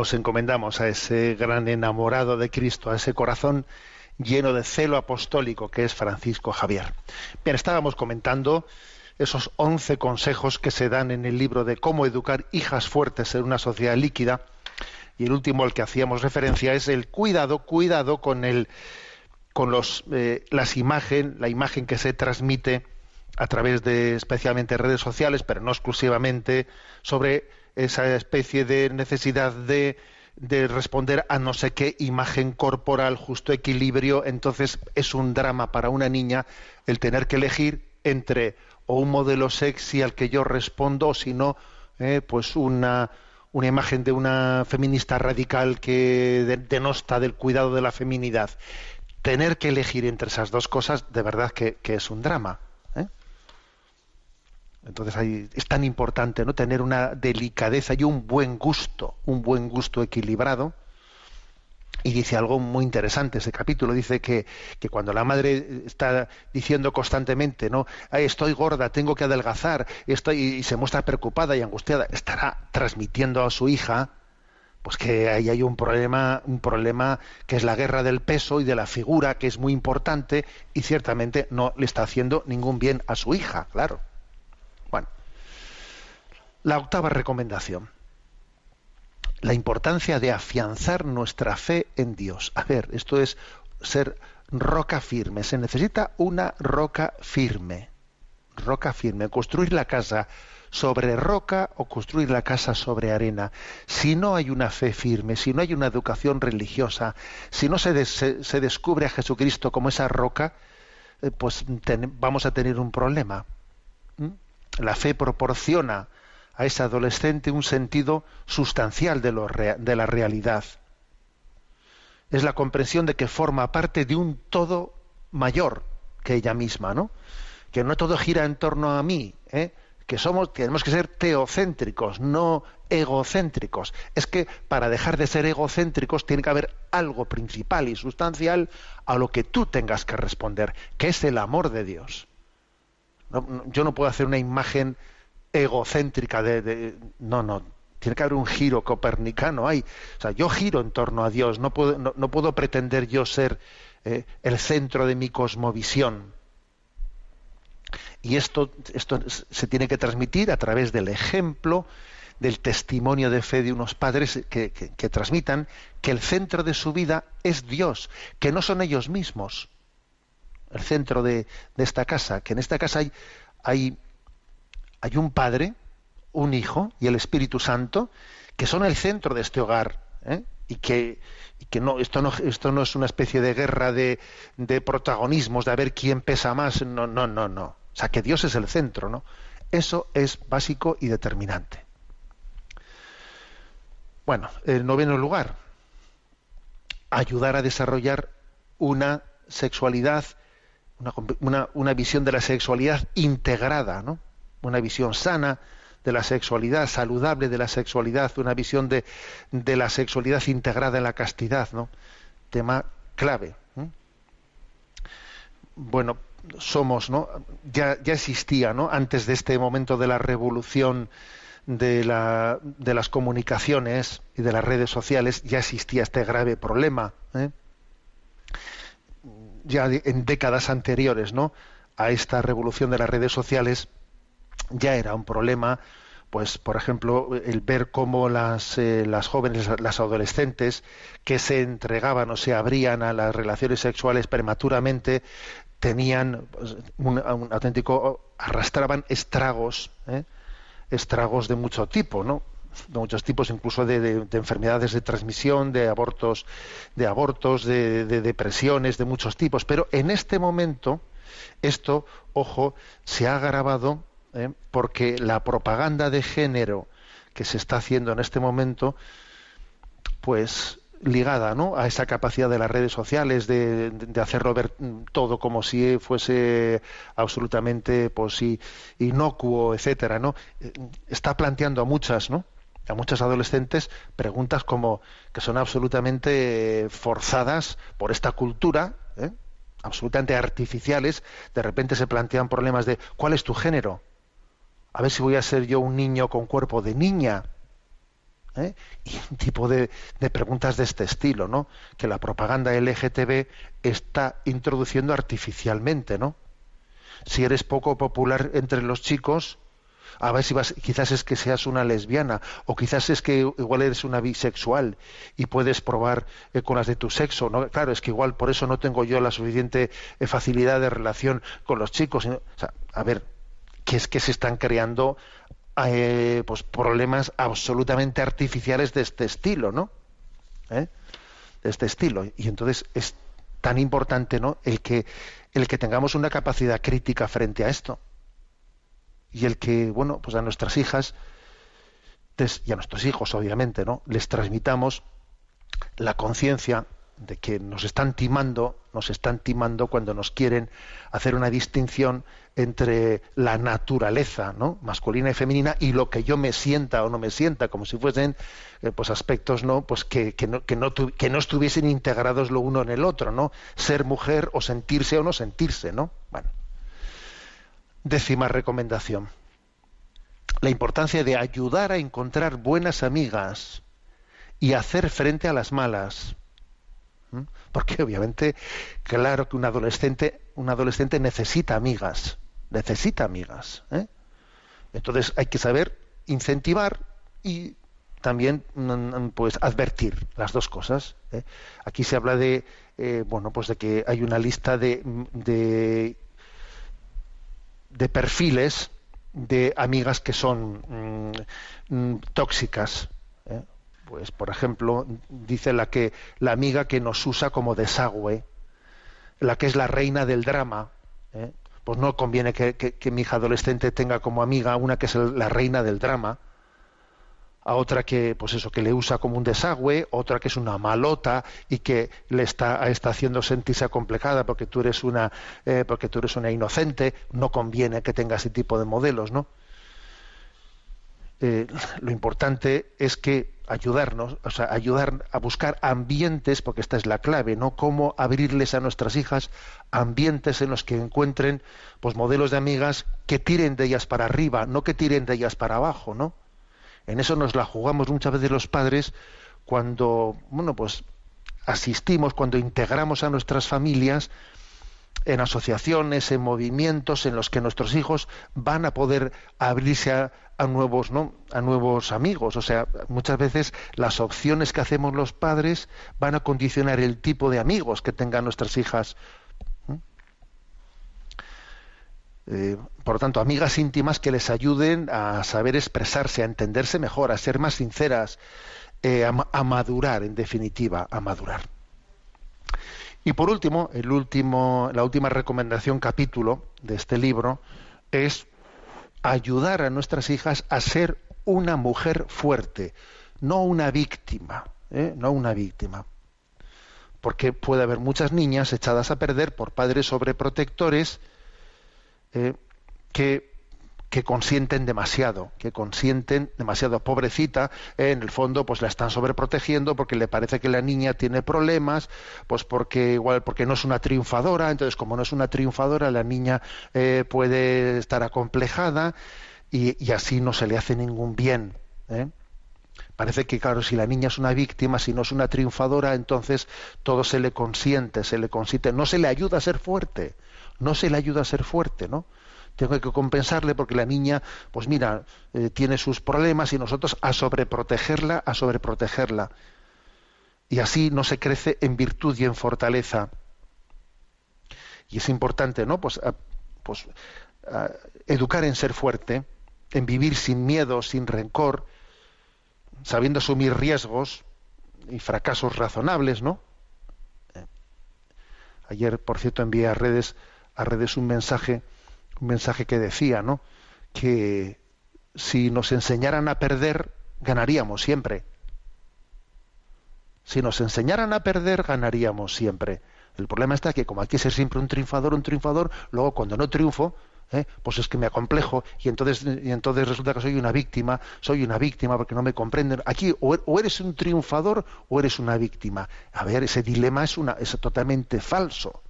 Nos encomendamos a ese gran enamorado de Cristo, a ese corazón lleno de celo apostólico que es Francisco Javier. Bien, estábamos comentando esos once consejos que se dan en el libro de cómo educar hijas fuertes en una sociedad líquida Y el último al que hacíamos referencia es el cuidado, cuidado con el con los eh, las imagen, la imagen que se transmite a través de especialmente redes sociales, pero no exclusivamente, sobre esa especie de necesidad de, de responder a no sé qué imagen corporal, justo equilibrio, entonces es un drama para una niña el tener que elegir entre o un modelo sexy al que yo respondo, o si no, eh, pues una, una imagen de una feminista radical que de- denosta del cuidado de la feminidad. Tener que elegir entre esas dos cosas, de verdad que, que es un drama. Entonces ahí es tan importante no tener una delicadeza y un buen gusto, un buen gusto equilibrado. Y dice algo muy interesante ese capítulo. Dice que, que cuando la madre está diciendo constantemente, ¿no? "Ay, estoy gorda, tengo que adelgazar, estoy, y se muestra preocupada y angustiada, estará transmitiendo a su hija, pues que ahí hay un problema, un problema que es la guerra del peso y de la figura, que es muy importante, y ciertamente no le está haciendo ningún bien a su hija, claro. La octava recomendación. La importancia de afianzar nuestra fe en Dios. A ver, esto es ser roca firme. Se necesita una roca firme. Roca firme. Construir la casa sobre roca o construir la casa sobre arena. Si no hay una fe firme, si no hay una educación religiosa, si no se, se- descubre a Jesucristo como esa roca, eh, pues vamos a tener un problema. ¿Mm? La fe proporciona a ese adolescente un sentido sustancial de, lo de la realidad. Es la comprensión de que forma parte de un todo mayor que ella misma, ¿no? Que no todo gira en torno a mí, ¿eh? que somos, tenemos que ser teocéntricos, no egocéntricos. Es que para dejar de ser egocéntricos tiene que haber algo principal y sustancial a lo que tú tengas que responder, que es el amor de Dios. Yo no puedo hacer una imagen egocéntrica de, no no tiene que haber un giro copernicano ahí. O sea yo giro en torno a Dios no puedo no, no puedo pretender yo ser eh, el centro de mi cosmovisión. Y esto esto se tiene que transmitir a través del ejemplo del testimonio de fe de unos padres que, que- que transmitan que el centro de su vida es Dios que no son ellos mismos. El centro de, de esta casa que en esta casa hay hay hay un Padre, un Hijo y el Espíritu Santo que son el centro de este hogar ¿eh? y que, no, esto no esto no es una especie de guerra de, protagonismos de a ver quién pesa más no no no no o sea que Dios es el centro no eso es básico y determinante bueno en noveno lugar ayudar a desarrollar una sexualidad una- una visión de la sexualidad integrada, ¿no? Una visión sana de la sexualidad, saludable de la sexualidad, una visión de, de la sexualidad integrada en la castidad, ¿no? Tema clave. Bueno, somos, ¿no? Ya, ya existía, ¿no? Antes de este momento de la revolución de, la, de las comunicaciones y de las redes sociales, ya existía este grave problema. ¿eh? ya en décadas anteriores ¿no? a esta revolución de las redes sociales ya era un problema pues por ejemplo el ver cómo las, eh, las jóvenes las adolescentes que se entregaban o se abrían a las relaciones sexuales prematuramente tenían pues, un, auténtico arrastraban estragos ¿eh? estragos de mucho tipo no de muchos tipos incluso de, de- de enfermedades de transmisión de abortos de abortos de depresiones de muchos tipos pero en este momento esto ojo se ha agravado ¿eh? porque la propaganda de género que se está haciendo en este momento pues ligada ¿no? a esa capacidad de las redes sociales de, hacerlo ver todo como si fuese absolutamente pues inocuo etcétera no Eh, está planteando a muchas no a muchas adolescentes preguntas como que son absolutamente forzadas por esta cultura ¿eh? absolutamente artificiales de repente se plantean problemas de cuál es tu género a ver si voy a ser yo un niño con cuerpo de niña ¿eh? y un tipo de, de preguntas de este estilo, ¿no? Que la propaganda LGTB está introduciendo artificialmente, ¿no? Si eres poco popular entre los chicos, A ver si vas, quizás es que seas una lesbiana, o quizás es que igual eres una bisexual y puedes probar eh, con las de tu sexo. ¿no? Claro, es que igual por eso no tengo yo la suficiente eh, facilidad de relación con los chicos. O sea, a ver, que es que se están creando eh, pues problemas absolutamente artificiales de este estilo, ¿no? ¿Eh? De este estilo. Y entonces es tan importante, ¿no? El que el que tengamos una capacidad crítica frente a esto y el que, bueno, pues a nuestras hijas y a nuestros hijos, obviamente, ¿no? Les transmitamos la conciencia de que nos están timando, nos están timando cuando nos quieren hacer una distinción entre la naturaleza, ¿no? masculina y femenina y lo que yo me sienta o no me sienta, como si fuesen eh, pues aspectos, ¿no? Pues que, que, no, que, no que no estuviesen integrados lo uno en el otro, ¿no? Ser mujer o sentirse o no sentirse, ¿no? Bueno. Décima recomendación. La importancia de ayudar a encontrar buenas amigas y hacer frente a las malas. Porque obviamente, claro que un adolescente, un adolescente necesita amigas, necesita amigas. ¿eh? Entonces hay que saber incentivar y también mm, pues advertir las dos cosas. ¿eh? Aquí se habla de eh, bueno pues de que hay una lista de, de, de perfiles de amigas que son mm, tóxicas pues, por ejemplo, dice la que la amiga que nos usa como desagüe, la que es la reina del drama. ¿eh? Pues no conviene que, mi hija adolescente tenga como amiga una que es la reina del drama, a otra que, pues eso, que le usa como un desagüe, otra que es una malota y que le está, está haciendo sentirse acomplejada porque tú eres una, eh, porque tú eres una inocente. No conviene que tenga ese tipo de modelos, ¿no? Eh, lo importante es que ayudarnos, o sea, ayudar a buscar ambientes, porque esta es la clave, ¿no? Cómo abrirles a nuestras hijas ambientes en los que encuentren pues modelos de amigas que tiren de ellas para arriba, no que tiren de ellas para abajo, ¿no? En eso nos la jugamos muchas veces los padres cuando, bueno, pues asistimos, cuando integramos a nuestras familias en asociaciones, en movimientos en los que nuestros hijos van a poder abrirse a, nuevos, a nuevos amigos. O sea, muchas veces las opciones que hacemos los padres van a condicionar el tipo de amigos que tengan nuestras hijas. Eh, por lo tanto, amigas íntimas que les ayuden a saber expresarse, a entenderse mejor, a ser más sinceras, eh, a madurar, en definitiva, a madurar. Y por último, el último, la última recomendación capítulo de este libro es ayudar a nuestras hijas a ser una mujer fuerte, no una víctima, ¿eh? no una víctima. Porque puede haber muchas niñas echadas a perder por padres sobreprotectores eh, que que consienten demasiado, que consienten demasiado. Pobrecita, en el fondo, pues la están sobreprotegiendo porque le parece que la niña tiene problemas, pues porque igual porque no es una triunfadora, entonces como no es una triunfadora, la niña eh, puede estar acomplejada y, así no se le hace ningún bien. ¿eh? Parece que, claro, si la niña es una víctima, si no es una triunfadora, entonces todo se le consiente, se le consiente, no se le ayuda a ser fuerte, no se le ayuda a ser fuerte, ¿no? Tengo que compensarle porque la niña, pues mira, eh, tiene sus problemas y nosotros a sobreprotegerla, a sobreprotegerla. Y así no se crece en virtud y en fortaleza. Y es importante, ¿no? Pues, pues educar en ser fuerte, en vivir sin miedo, sin rencor, sabiendo asumir riesgos y fracasos razonables, ¿no? Eh, ayer, por cierto, envié a redes, a redes un mensaje un mensaje que decía, ¿no? Que si nos enseñaran a perder, ganaríamos siempre. Si nos enseñaran a perder, ganaríamos siempre. El problema está que como hay que ser siempre un triunfador, un triunfador, luego cuando no triunfo, ¿eh? pues es que me acomplejo y entonces, y entonces resulta que soy una víctima, soy una víctima porque no me comprenden. Aquí o eres un triunfador o eres una víctima. A ver, ese dilema es, una, es totalmente falso.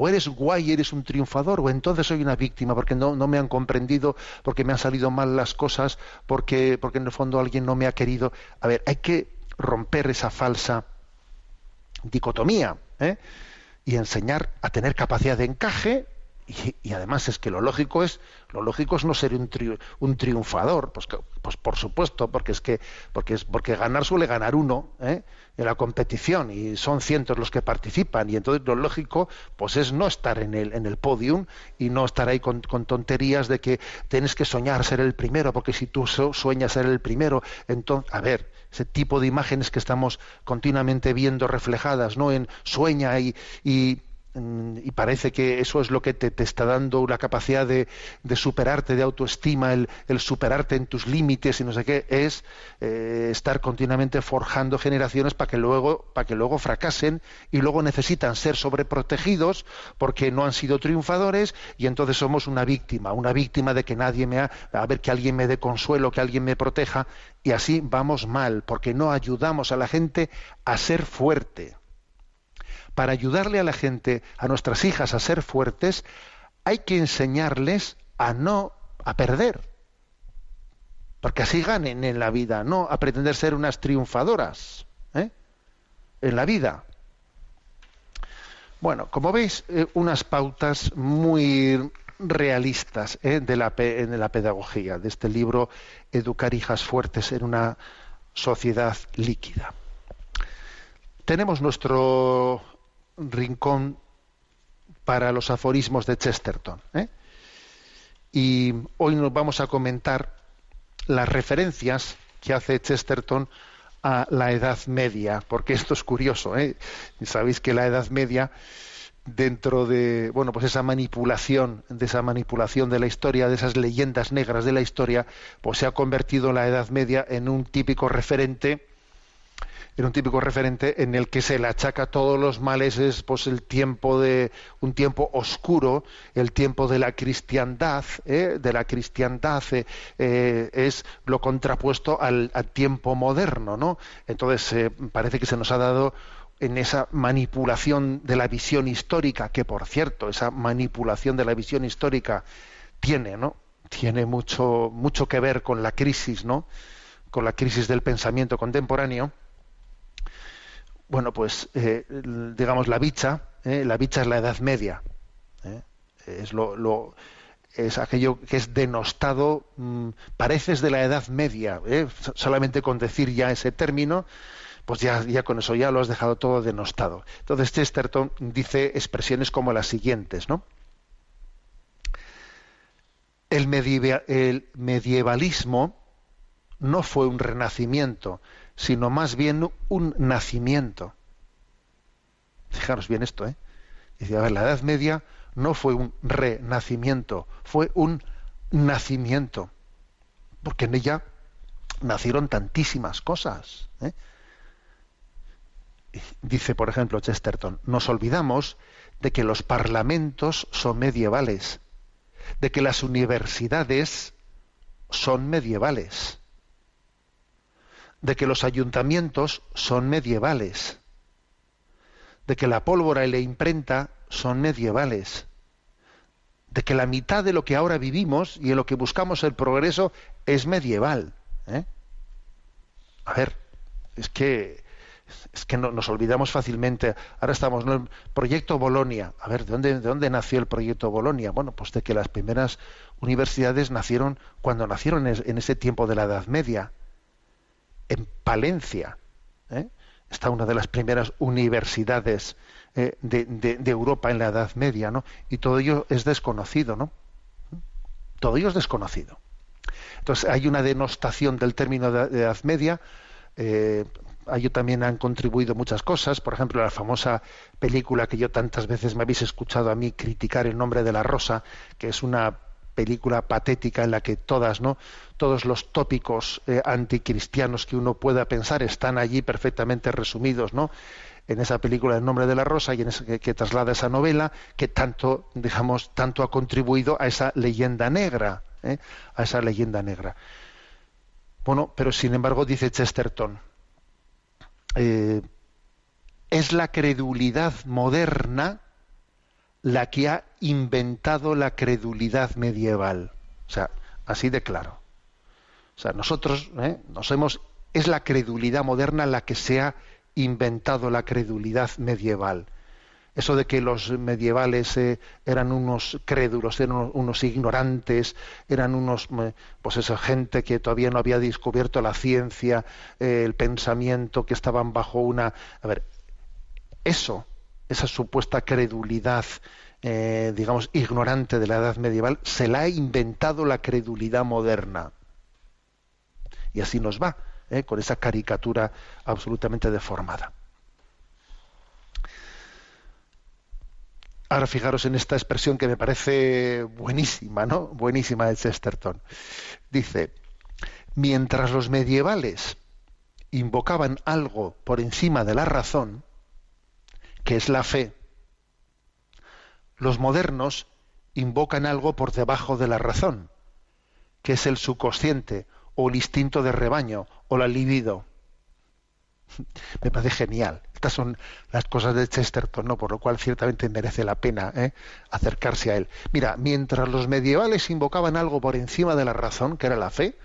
O eres guay, eres un triunfador, o entonces soy una víctima porque no, me han comprendido, porque me han salido mal las cosas, porque, porque en el fondo alguien no me ha querido. A ver, hay que romper esa falsa dicotomía ¿eh? y enseñar a tener capacidad de encaje y, y además es que lo lógico es lo lógico es no ser un, un triunfador pues, pues por supuesto porque es que porque es porque ganar suele ganar uno ¿eh? en la competición y son cientos los que participan y entonces lo lógico pues es no estar en el en el podium y no estar ahí con, con tonterías de que tienes que soñar ser el primero porque si tú sueñas ser el primero entonces a ver ese tipo de imágenes que estamos continuamente viendo reflejadas no en sueña y, y parece que eso es lo que te, está dando la capacidad de, superarte, de autoestima, el, el superarte en tus límites y no sé qué, es eh, estar continuamente forjando generaciones para que luego, para que luego fracasen y luego necesitan ser sobreprotegidos porque no han sido triunfadores y entonces somos una víctima, una víctima de que nadie me ha, a ver que alguien me dé consuelo, que alguien me proteja y así vamos mal porque no ayudamos a la gente a ser fuerte para ayudarle a la gente, a nuestras hijas a ser fuertes, hay que enseñarles a no a perder. Porque así ganen en la vida, no a pretender ser unas triunfadoras ¿eh? en la vida. Bueno, como veis, eh, unas pautas muy realistas ¿eh? de, la, pe- de la pedagogía, de este libro Educar hijas fuertes en una sociedad líquida. Tenemos nuestro rincón para los aforismos de Chesterton. ¿eh? Y hoy nos vamos a comentar las referencias que hace Chesterton a la Edad Media, porque esto es curioso. ¿eh? Sabéis que la Edad Media, dentro de bueno, pues esa manipulación, de esa manipulación de la historia, de esas leyendas negras de la historia, pues se ha convertido la Edad Media en un típico referente en un típico referente en el que se le achaca todos los males es pues el tiempo de un tiempo oscuro el tiempo de la cristiandad ¿eh? de la cristiandad eh, eh, es lo contrapuesto al, al tiempo moderno no entonces eh, parece que se nos ha dado en esa manipulación de la visión histórica que por cierto esa manipulación de la visión histórica tiene no tiene mucho mucho que ver con la crisis no con la crisis del pensamiento contemporáneo bueno, pues eh, digamos la bicha, eh, la bicha es la Edad Media, eh, es lo, es aquello que es denostado, mm, pareces de la Edad Media, so- solamente con decir ya ese término, pues ya, ya con eso ya lo has dejado todo denostado. Entonces Chesterton dice expresiones como las siguientes, ¿no? El, el medievalismo no fue un renacimiento, sino más bien un nacimiento. Fijaros bien esto, ¿eh? Dice, a ver, la Edad Media no fue un renacimiento, fue un nacimiento, porque en ella nacieron tantísimas cosas. ¿eh? Dice, por ejemplo, Chesterton, nos olvidamos de que los parlamentos son medievales, de que las universidades son medievales, de que los ayuntamientos son medievales, de que la pólvora y la imprenta son medievales, de que la mitad de lo que ahora vivimos y en lo que buscamos el progreso es medieval. ¿eh? A ver, es que es que no, nos olvidamos fácilmente. Ahora estamos en el proyecto Bolonia. A ver, ¿de dónde, ¿de dónde nació el proyecto Bolonia? Bueno, pues de que las primeras universidades nacieron cuando nacieron en, en ese tiempo de la Edad Media. En Palencia ¿eh? está una de las primeras universidades eh, de, de- Europa en la Edad Media, ¿no? Y todo ello es desconocido, ¿no? Todo ello es desconocido. Entonces hay una denostación del término de, de Edad Media. eh, a ello también han contribuido muchas cosas. Por ejemplo, la famosa película que yo tantas veces me habéis escuchado a mí criticar, El nombre de la rosa, que es una película patética en la que todas, ¿no? Todos los tópicos eh, anticristianos que uno pueda pensar están allí perfectamente resumidos, ¿no? En esa película El nombre de la rosa y en esa, que, que traslada esa novela que tanto, digamos, tanto ha contribuido a esa leyenda negra, ¿eh? a esa leyenda negra. Bueno, pero sin embargo dice Chesterton, eh, es la credulidad moderna la que ha inventado la credulidad medieval. O sea, así de claro. O sea, nosotros ¿eh? nos hemos es la credulidad moderna la que se ha inventado la credulidad medieval. eso de que los medievales eh, eran unos crédulos, eran unos, ignorantes, eran unos, eh, pues esa gente que todavía no había descubierto la ciencia, el pensamiento, que estaban bajo una, a ver, eso, esa supuesta credulidad, eh, digamos, ignorante de la edad medieval, se la ha inventado la credulidad moderna. Y así nos va, ¿eh? con esa caricatura absolutamente deformada. Ahora fijaros en esta expresión que me parece buenísima, ¿no? Buenísima de Chesterton. Dice, mientras los medievales invocaban algo por encima de la razón, que es la fe, los modernos invocan algo por debajo de la razón, que es el subconsciente o el instinto de rebaño o la libido. Me parece genial. Estas son las cosas de Chesterton, ¿no? Por lo cual ciertamente merece la pena ¿eh? acercarse a él. Mira, mientras los medievales invocaban algo por encima de la razón, que era la fe,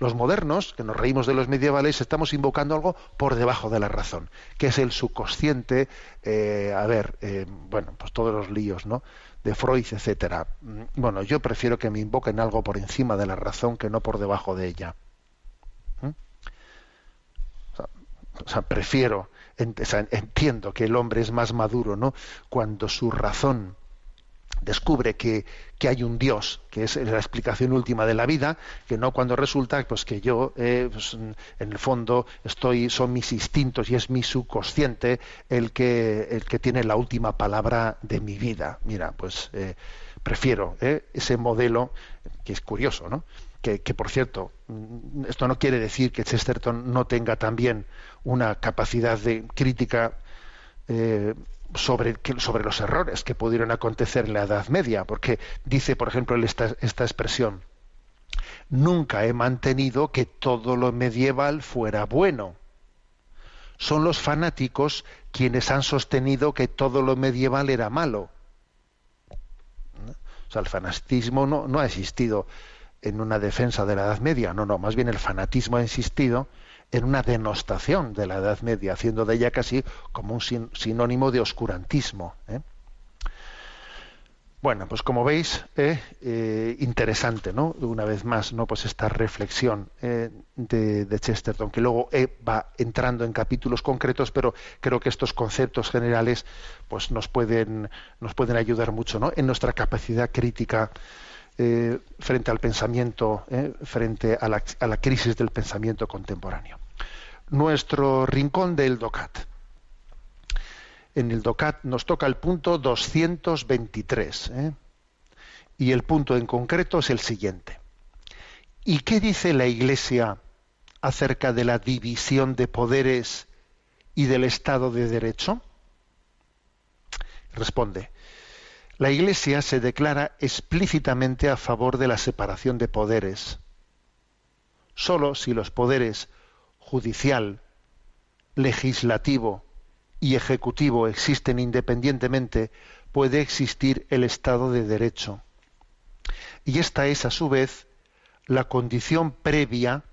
los modernos, que nos reímos de los medievales, estamos invocando algo por debajo de la razón, que es el subconsciente, eh, a ver, eh, bueno, pues todos los líos, ¿no? de Freud, etcétera. Mm, Bueno, yo prefiero que me invoquen algo por encima de la razón que no por debajo de ella. ¿Mm? O sea, o sea, prefiero, entiendo que el hombre es más maduro, ¿no? Cuando su razón descubre que, que hay un Dios, que es la explicación última de la vida, que no cuando resulta pues que yo eh, pues, en el fondo estoy, son mis instintos y es mi subconsciente el que, el que tiene la última palabra de mi vida. Mira, pues eh, prefiero eh, ese modelo, que es curioso, ¿no? Que, que, por cierto, mm, esto no quiere decir que Chesterton no tenga también una capacidad de crítica sobre, sobre los errores que pudieron acontecer en la Edad Media, porque dice, por ejemplo, esta, esta expresión, nunca he mantenido que todo lo medieval fuera bueno. Son los fanáticos quienes han sostenido que todo lo medieval era malo. O sea, el fanatismo no, no ha existido en una defensa de la Edad Media, no, no, más bien el fanatismo ha existido en una denostación de la Edad Media, haciendo de ella casi como un sin- sinónimo de oscurantismo. ¿eh? Bueno, pues como veis, eh, eh, interesante, ¿no? Una vez más, ¿no? Pues esta reflexión eh, de, de Chesterton, que luego va entrando en capítulos concretos, pero creo que estos conceptos generales, pues nos pueden, nos pueden ayudar mucho, ¿no? En nuestra capacidad crítica eh, frente al pensamiento, eh, frente a la, crisis del pensamiento contemporáneo. Nuestro rincón del DOCAT. En el DOCAT nos toca el punto 223. ¿eh? Y el punto en concreto es el siguiente. ¿Y qué dice la Iglesia acerca de la división de poderes y del Estado de Derecho? Responde. La Iglesia se declara explícitamente a favor de la separación de poderes. Solo si los poderes judicial, legislativo y ejecutivo existen independientemente, puede existir el Estado de Derecho. Y esta es, a su vez, la condición previa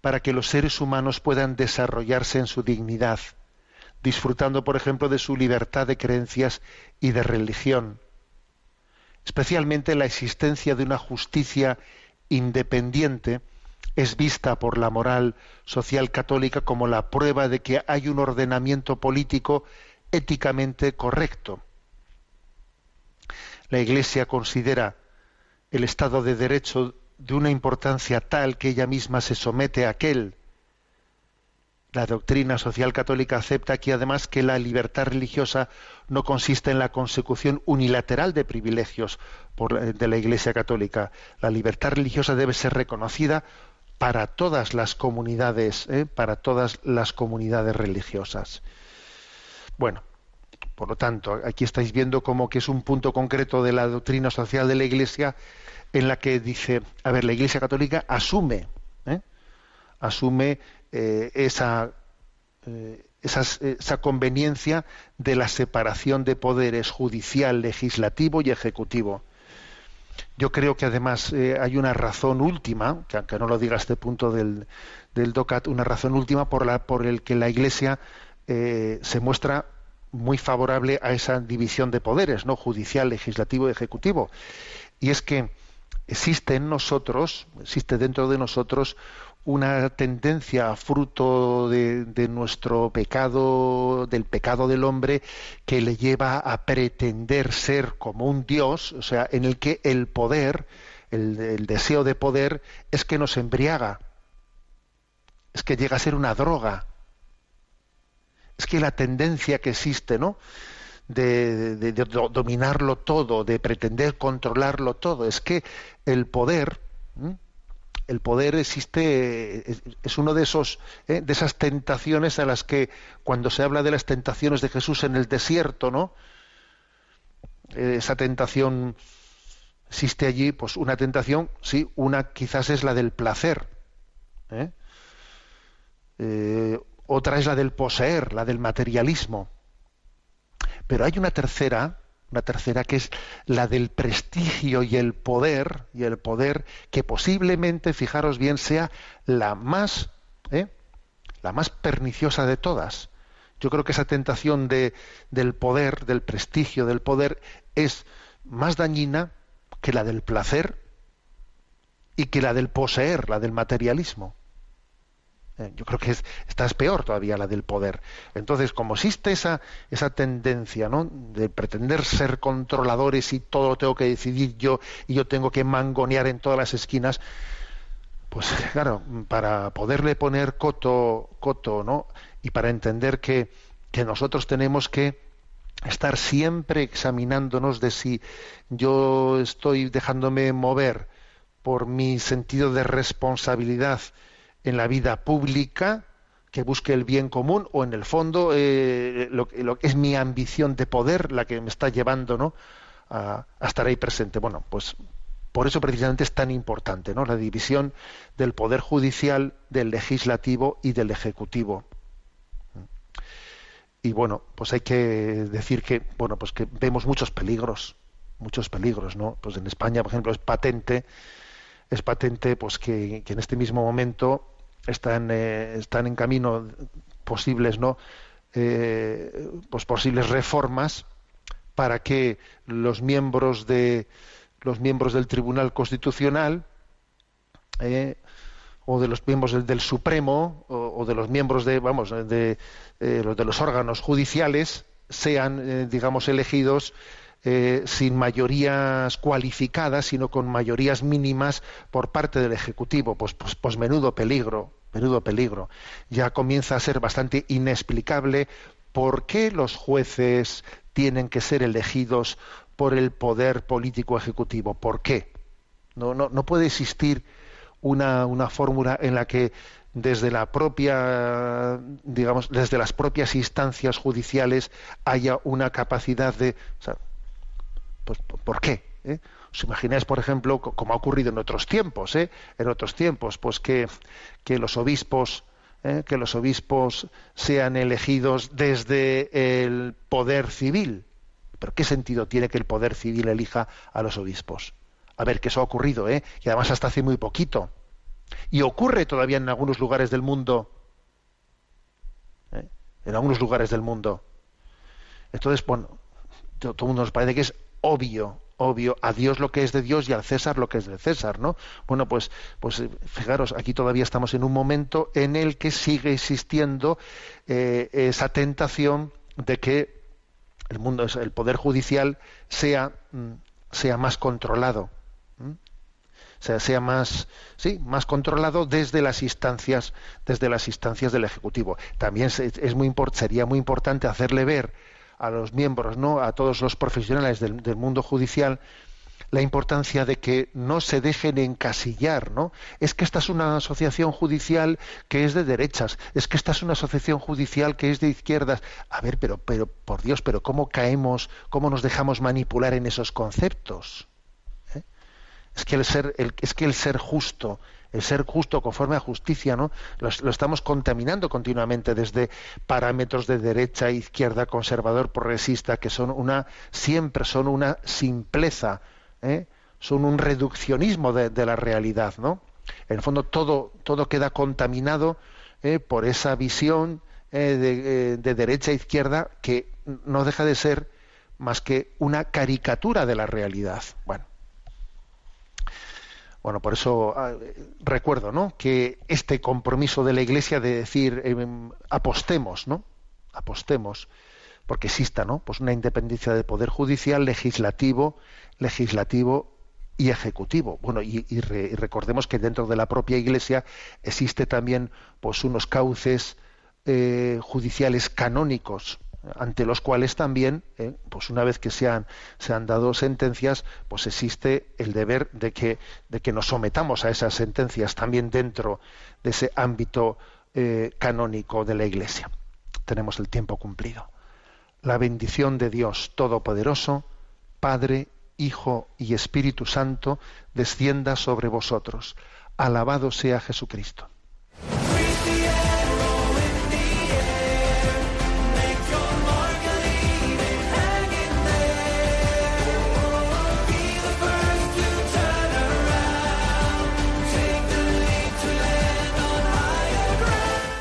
para que los seres humanos puedan desarrollarse en su dignidad, disfrutando, por ejemplo, de su libertad de creencias y de religión. Especialmente la existencia de una justicia independiente es vista por la moral social católica como la prueba de que hay un ordenamiento político éticamente correcto. La Iglesia considera el Estado de Derecho de una importancia tal que ella misma se somete a aquel. La doctrina social católica acepta aquí además que la libertad religiosa no consiste en la consecución unilateral de privilegios por, de la Iglesia católica. La libertad religiosa debe ser reconocida para todas las comunidades, ¿eh? para todas las comunidades religiosas. Bueno, por lo tanto, aquí estáis viendo como que es un punto concreto de la doctrina social de la Iglesia en la que dice, a ver, la Iglesia católica asume, ¿eh? asume eh, esa, eh, esa conveniencia de la separación de poderes judicial, legislativo y ejecutivo. Yo creo que además eh, hay una razón última, que aunque no lo diga este punto del, del DOCAT, una razón última por la por el que la Iglesia se muestra muy favorable a esa división de poderes, no judicial, legislativo y ejecutivo. Y es que existe en nosotros, existe dentro de nosotros una tendencia fruto de, nuestro pecado, del pecado del hombre, que le lleva a pretender ser como un Dios, o sea, en el que el poder, el, deseo de poder, es que nos embriaga, es que llega a ser una droga. Es que la tendencia que existe, ¿no? De, dominarlo todo, de pretender controlarlo todo. Es que el poder. El poder existe, es, uno de esos, ¿eh? de esas tentaciones a las que cuando se habla de las tentaciones de Jesús en el desierto, ¿no? Esa tentación existe allí, pues una tentación, sí, una quizás es la del placer. ¿eh? Eh, otra es la del poseer, la del materialismo. Pero hay una tercera, una tercera que es la del prestigio y el poder, y el poder que posiblemente, fijaros bien, sea la más, ¿eh? la más perniciosa de todas. Yo creo que esa tentación de, del poder, del prestigio, del poder, es más dañina que la del placer y que la del poseer, la del materialismo. Yo creo que es, esta es peor todavía la del poder. Entonces, como existe esa, esa tendencia ¿no? de pretender ser controladores y todo lo tengo que decidir yo y yo tengo que mangonear en todas las esquinas, pues claro, para poderle poner coto, coto, ¿no? Y para entender que, que nosotros tenemos que estar siempre examinándonos de si yo estoy dejándome mover por mi sentido de responsabilidad, en la vida pública que busque el bien común o en el fondo eh, lo, que es mi ambición de poder la que me está llevando ¿no? a, estar ahí presente. Bueno, pues por eso precisamente es tan importante ¿no? la división del poder judicial, del legislativo y del ejecutivo. Y bueno, pues hay que decir que bueno, pues que vemos muchos peligros, muchos peligros, ¿no? Pues en España, por ejemplo, es patente es patente pues que en este mismo momento están, eh, están en camino posibles no eh, pues posibles reformas para que los miembros de los miembros del Tribunal Constitucional eh, o de los miembros del, del Supremo o, o, de los miembros de vamos de, de, los de los órganos judiciales sean digamos elegidos eh, sin mayorías cualificadas, sino con mayorías mínimas por parte del Ejecutivo. Pues, pues, pues menudo peligro, menudo peligro. Ya comienza a ser bastante inexplicable por qué los jueces tienen que ser elegidos por el poder político ejecutivo. ¿Por qué? No, no, no puede existir una, una fórmula en la que desde la propia digamos desde las propias instancias judiciales haya una capacidad de pues, ¿Por qué? ¿Eh? ¿Os imagináis, por ejemplo, como ha ocurrido en otros tiempos, ¿eh? en otros tiempos, pues que, que los obispos, ¿eh? que los obispos sean elegidos desde el poder civil? ¿Pero qué sentido tiene que el poder civil elija a los obispos? A ver, que eso ha ocurrido, ¿eh? y además hasta hace muy poquito. Y ocurre todavía en algunos lugares del mundo. ¿eh? En algunos lugares del mundo. Entonces, bueno, todo el mundo nos parece que es obvio, obvio, a Dios lo que es de Dios y al César lo que es de César, ¿no? Bueno, pues, pues fijaros, aquí todavía estamos en un momento en el que sigue existiendo eh, esa tentación de que el mundo, el poder judicial sea, mm, sea más controlado. O sea, sea más, sí, más controlado desde las instancias, desde las instancias del ejecutivo. También es muy sería muy importante hacerle ver a los miembros, ¿no? a todos los profesionales del, mundo judicial, la importancia de que no se dejen encasillar, ¿no? Es que esta es una asociación judicial que es de derechas, es que esta es una asociación judicial que es de izquierdas. A ver, pero, pero, por Dios, pero ¿cómo caemos, cómo nos dejamos manipular en esos conceptos? ¿Eh? Es que el ser, el, es que el ser justo, el ser justo conforme a justicia, ¿no? Lo, estamos contaminando continuamente desde parámetros de derecha, izquierda, conservador, progresista, que son una, siempre son una simpleza, ¿eh? son un reduccionismo de, la realidad, ¿no? En el fondo todo, todo queda contaminado ¿eh? por esa visión eh, de, de, derecha e izquierda que no deja de ser más que una caricatura de la realidad. Bueno, bueno, por eso ah, recuerdo, ¿no? Que este compromiso de la Iglesia de decir em, apostemos, ¿no? Apostemos porque exista, ¿no? Pues una independencia de poder judicial, legislativo, legislativo y ejecutivo. Bueno, y, recordemos que dentro de la propia Iglesia existe también, pues, unos cauces eh, judiciales canónicos ante los cuales también, eh, pues una vez que se han, se han dado sentencias, pues existe el deber de que, de que nos sometamos a esas sentencias también dentro de ese ámbito eh, canónico de la Iglesia. Tenemos el tiempo cumplido. La bendición de Dios Todopoderoso, Padre, Hijo y Espíritu Santo, descienda sobre vosotros. Alabado sea Jesucristo.